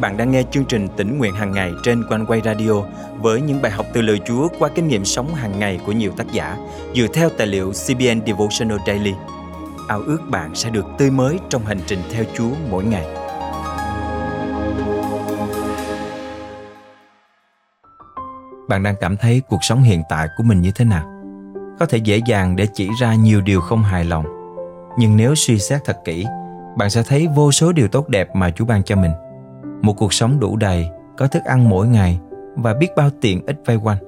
bạn đang nghe chương trình tỉnh nguyện hàng ngày trên quanh quay radio với những bài học từ lời Chúa qua kinh nghiệm sống hàng ngày của nhiều tác giả dựa theo tài liệu CBN Devotional Daily. Ao ước bạn sẽ được tươi mới trong hành trình theo Chúa mỗi ngày. Bạn đang cảm thấy cuộc sống hiện tại của mình như thế nào? Có thể dễ dàng để chỉ ra nhiều điều không hài lòng. Nhưng nếu suy xét thật kỹ, bạn sẽ thấy vô số điều tốt đẹp mà Chúa ban cho mình – một cuộc sống đủ đầy có thức ăn mỗi ngày và biết bao tiện ích vây quanh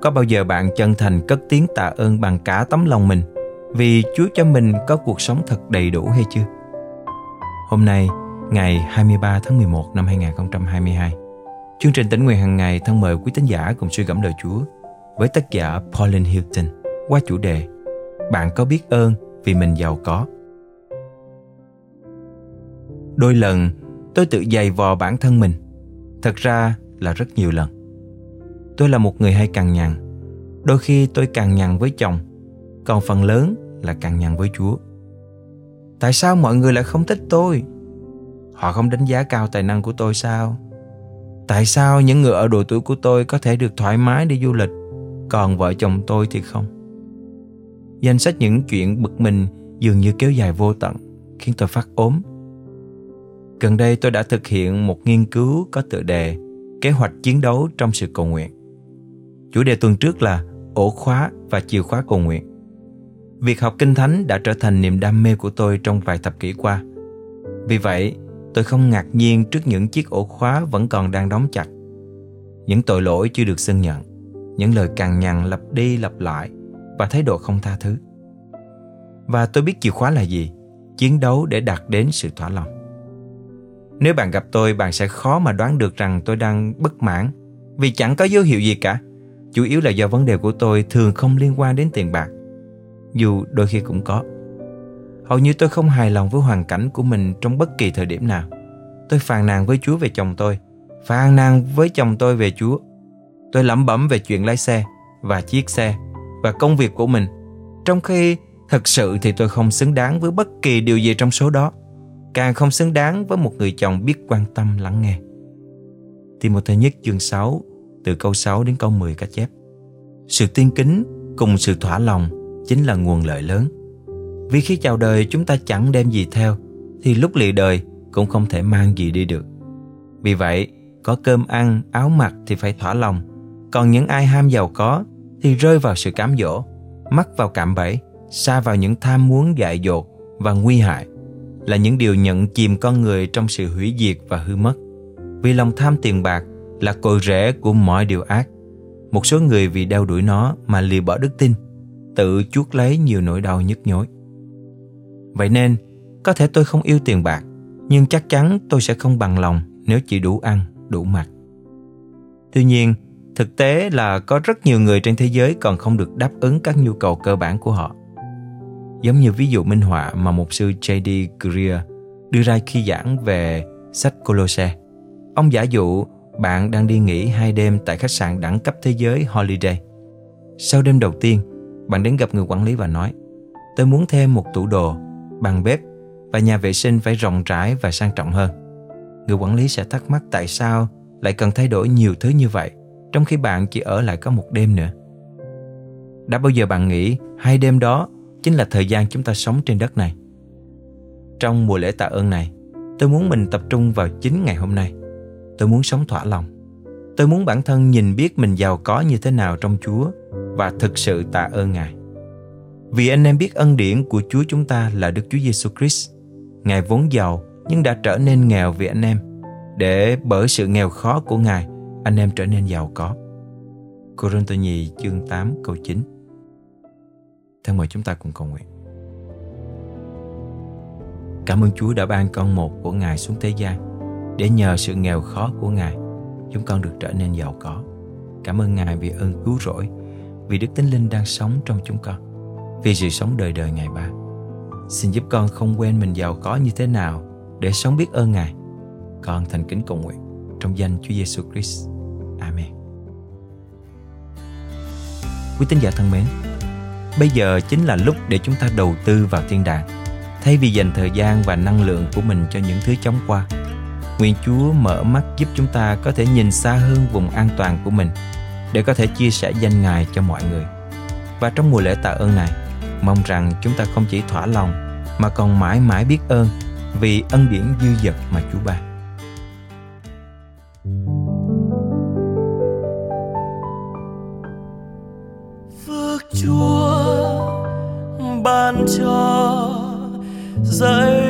có bao giờ bạn chân thành cất tiếng tạ ơn bằng cả tấm lòng mình vì Chúa cho mình có cuộc sống thật đầy đủ hay chưa? Hôm nay, ngày 23 tháng 11 năm 2022, chương trình tỉnh nguyện hàng ngày thân mời quý tín giả cùng suy gẫm lời Chúa với tác giả Pauline Hilton qua chủ đề Bạn có biết ơn vì mình giàu có? Đôi lần tôi tự dày vò bản thân mình. Thật ra là rất nhiều lần. Tôi là một người hay cằn nhằn. Đôi khi tôi cằn nhằn với chồng, còn phần lớn là cằn nhằn với chúa. Tại sao mọi người lại không thích tôi? Họ không đánh giá cao tài năng của tôi sao? Tại sao những người ở độ tuổi của tôi có thể được thoải mái đi du lịch, còn vợ chồng tôi thì không? Danh sách những chuyện bực mình dường như kéo dài vô tận, khiến tôi phát ốm. Gần đây tôi đã thực hiện một nghiên cứu có tựa đề Kế hoạch chiến đấu trong sự cầu nguyện. Chủ đề tuần trước là ổ khóa và chìa khóa cầu nguyện. Việc học kinh thánh đã trở thành niềm đam mê của tôi trong vài thập kỷ qua. Vì vậy, tôi không ngạc nhiên trước những chiếc ổ khóa vẫn còn đang đóng chặt. Những tội lỗi chưa được xưng nhận, những lời cằn nhằn lặp đi lặp lại và thái độ không tha thứ. Và tôi biết chìa khóa là gì, chiến đấu để đạt đến sự thỏa lòng. Nếu bạn gặp tôi, bạn sẽ khó mà đoán được rằng tôi đang bất mãn vì chẳng có dấu hiệu gì cả. Chủ yếu là do vấn đề của tôi thường không liên quan đến tiền bạc, dù đôi khi cũng có. Hầu như tôi không hài lòng với hoàn cảnh của mình trong bất kỳ thời điểm nào. Tôi phàn nàn với Chúa về chồng tôi, phàn nàn với chồng tôi về Chúa. Tôi lẩm bẩm về chuyện lái xe và chiếc xe và công việc của mình, trong khi thật sự thì tôi không xứng đáng với bất kỳ điều gì trong số đó càng không xứng đáng với một người chồng biết quan tâm lắng nghe. Timothy nhất chương 6 từ câu 6 đến câu 10 cá chép. Sự tiên kính cùng sự thỏa lòng chính là nguồn lợi lớn. Vì khi chào đời chúng ta chẳng đem gì theo thì lúc lìa đời cũng không thể mang gì đi được. Vì vậy, có cơm ăn, áo mặc thì phải thỏa lòng. Còn những ai ham giàu có thì rơi vào sự cám dỗ, mắc vào cạm bẫy, xa vào những tham muốn dại dột và nguy hại là những điều nhận chìm con người trong sự hủy diệt và hư mất. Vì lòng tham tiền bạc là cội rễ của mọi điều ác. Một số người vì đeo đuổi nó mà lìa bỏ đức tin, tự chuốc lấy nhiều nỗi đau nhức nhối. Vậy nên, có thể tôi không yêu tiền bạc, nhưng chắc chắn tôi sẽ không bằng lòng nếu chỉ đủ ăn, đủ mặc. Tuy nhiên, thực tế là có rất nhiều người trên thế giới còn không được đáp ứng các nhu cầu cơ bản của họ giống như ví dụ minh họa mà mục sư J.D. Greer đưa ra khi giảng về sách Colosse. Ông giả dụ bạn đang đi nghỉ hai đêm tại khách sạn đẳng cấp thế giới Holiday. Sau đêm đầu tiên, bạn đến gặp người quản lý và nói Tôi muốn thêm một tủ đồ, bàn bếp và nhà vệ sinh phải rộng rãi và sang trọng hơn. Người quản lý sẽ thắc mắc tại sao lại cần thay đổi nhiều thứ như vậy trong khi bạn chỉ ở lại có một đêm nữa. Đã bao giờ bạn nghĩ hai đêm đó chính là thời gian chúng ta sống trên đất này. Trong mùa lễ tạ ơn này, tôi muốn mình tập trung vào chính ngày hôm nay. Tôi muốn sống thỏa lòng. Tôi muốn bản thân nhìn biết mình giàu có như thế nào trong Chúa và thực sự tạ ơn Ngài. Vì anh em biết ân điển của Chúa chúng ta là Đức Chúa Giêsu Christ. Ngài vốn giàu nhưng đã trở nên nghèo vì anh em, để bởi sự nghèo khó của Ngài, anh em trở nên giàu có. Cô-rinh-tô nhì chương 8 câu 9 Thân mời chúng ta cùng cầu nguyện. Cảm ơn Chúa đã ban con một của Ngài xuống thế gian để nhờ sự nghèo khó của Ngài chúng con được trở nên giàu có. Cảm ơn Ngài vì ơn cứu rỗi, vì Đức Thánh Linh đang sống trong chúng con, vì sự sống đời đời Ngài ba. Xin giúp con không quên mình giàu có như thế nào để sống biết ơn Ngài. Con thành kính cầu nguyện trong danh Chúa Giêsu Christ. Amen. Quý tín giả thân mến, Bây giờ chính là lúc để chúng ta đầu tư vào thiên đàng, thay vì dành thời gian và năng lượng của mình cho những thứ chóng qua. Nguyện Chúa mở mắt giúp chúng ta có thể nhìn xa hơn vùng an toàn của mình để có thể chia sẻ danh Ngài cho mọi người. Và trong mùa lễ tạ ơn này, mong rằng chúng ta không chỉ thỏa lòng mà còn mãi mãi biết ơn vì ân điển dư dật mà Chúa ban. Chúa ban cho dãy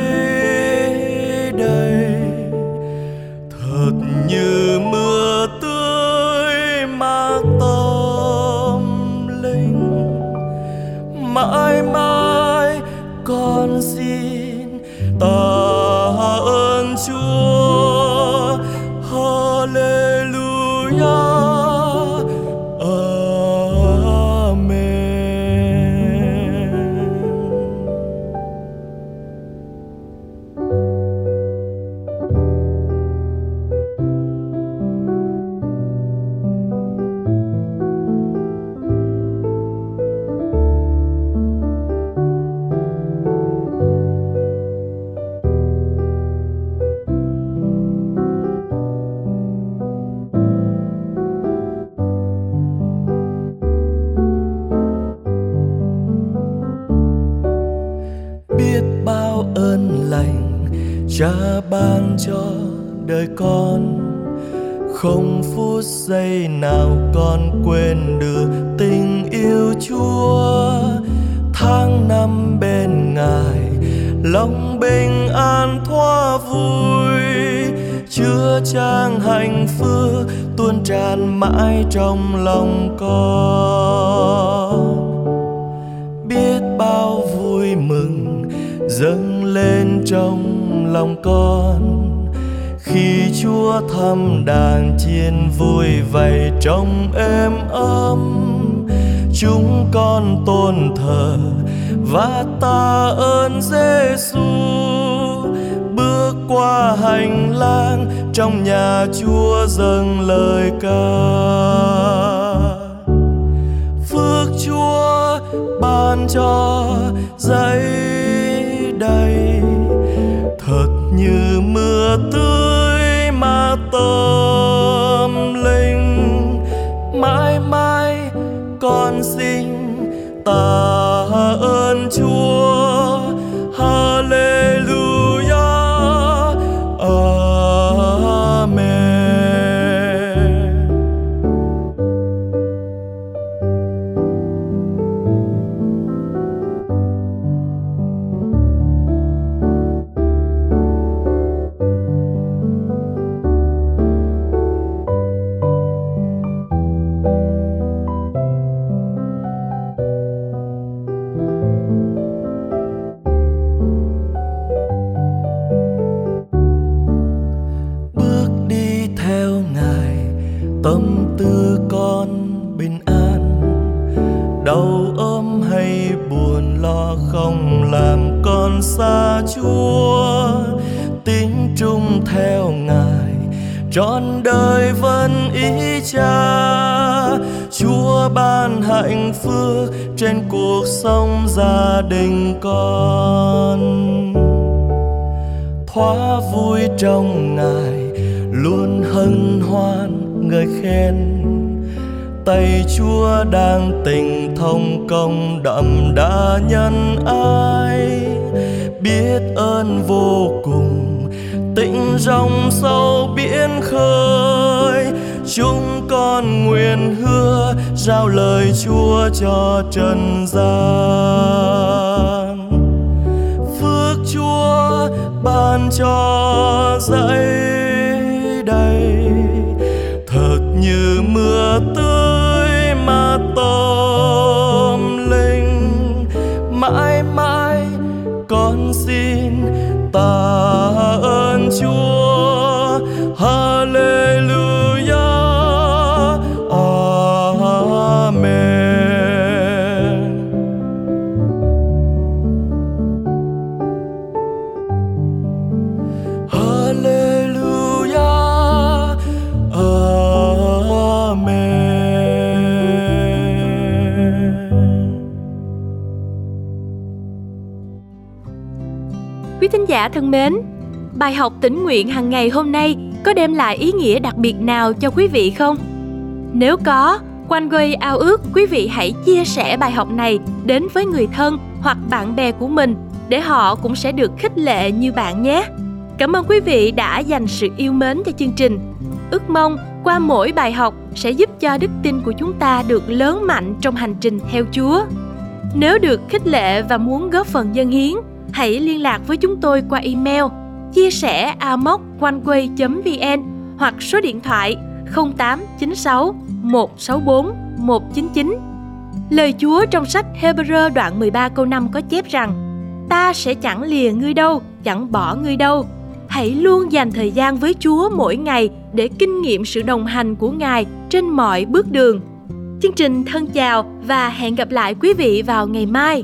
đầy. Thật như mưa tươi mà tâm linh, mãi mãi con xin ta ơn Chúa. Hallelujah. Ban cho đời con. Không phút giây nào con quên được tình yêu chúa. Tháng năm bên ngài, lòng bình an thoa vui. Chứa trang hạnh phúc tuôn tràn mãi trong lòng con. Biết bao vui mừng dâng lên trong lòng con khi chúa thăm đàn chiên vui vầy trong êm ấm. Chúng con tôn thờ và ta ơn Giêsu bước qua hành lang, trong nhà Chúa dâng lời ca. Phước Chúa ban cho dẫy đầy, thật như mưa tươi cha. Chúa ban hạnh phúc trên cuộc sống gia đình con. Thoá vui trong Ngài, luôn hân hoan người khen. Tay Chúa đang tình thông công đậm đa nhân ai. Biết ơn vô cùng, tĩnh dòng sâu biển khơi chúng con nguyện hứa giao lời Chúa cho trần gian. Phước Chúa ban cho dạy Quý thính giả thân mến, bài học tỉnh nguyện hàng ngày hôm nay có đem lại ý nghĩa đặc biệt nào cho quý vị không? Nếu có, Quanh Quay ao ước quý vị hãy chia sẻ bài học này đến với người thân hoặc bạn bè của mình để họ cũng sẽ được khích lệ như bạn nhé. Cảm ơn quý vị đã dành sự yêu mến cho chương trình. Ước mong qua mỗi bài học sẽ giúp cho đức tin của chúng ta được lớn mạnh trong hành trình theo Chúa. Nếu được khích lệ và muốn góp phần dân hiến, hãy liên lạc với chúng tôi qua email chia sẻ amoconeway.vn hoặc số điện thoại 0896 164 199. Lời Chúa trong sách Hebrew đoạn 13 câu 5 có chép rằng Ta sẽ chẳng lìa ngươi đâu, chẳng bỏ ngươi đâu. Hãy luôn dành thời gian với Chúa mỗi ngày để kinh nghiệm sự đồng hành của Ngài trên mọi bước đường. Chương trình thân chào và hẹn gặp lại quý vị vào ngày mai.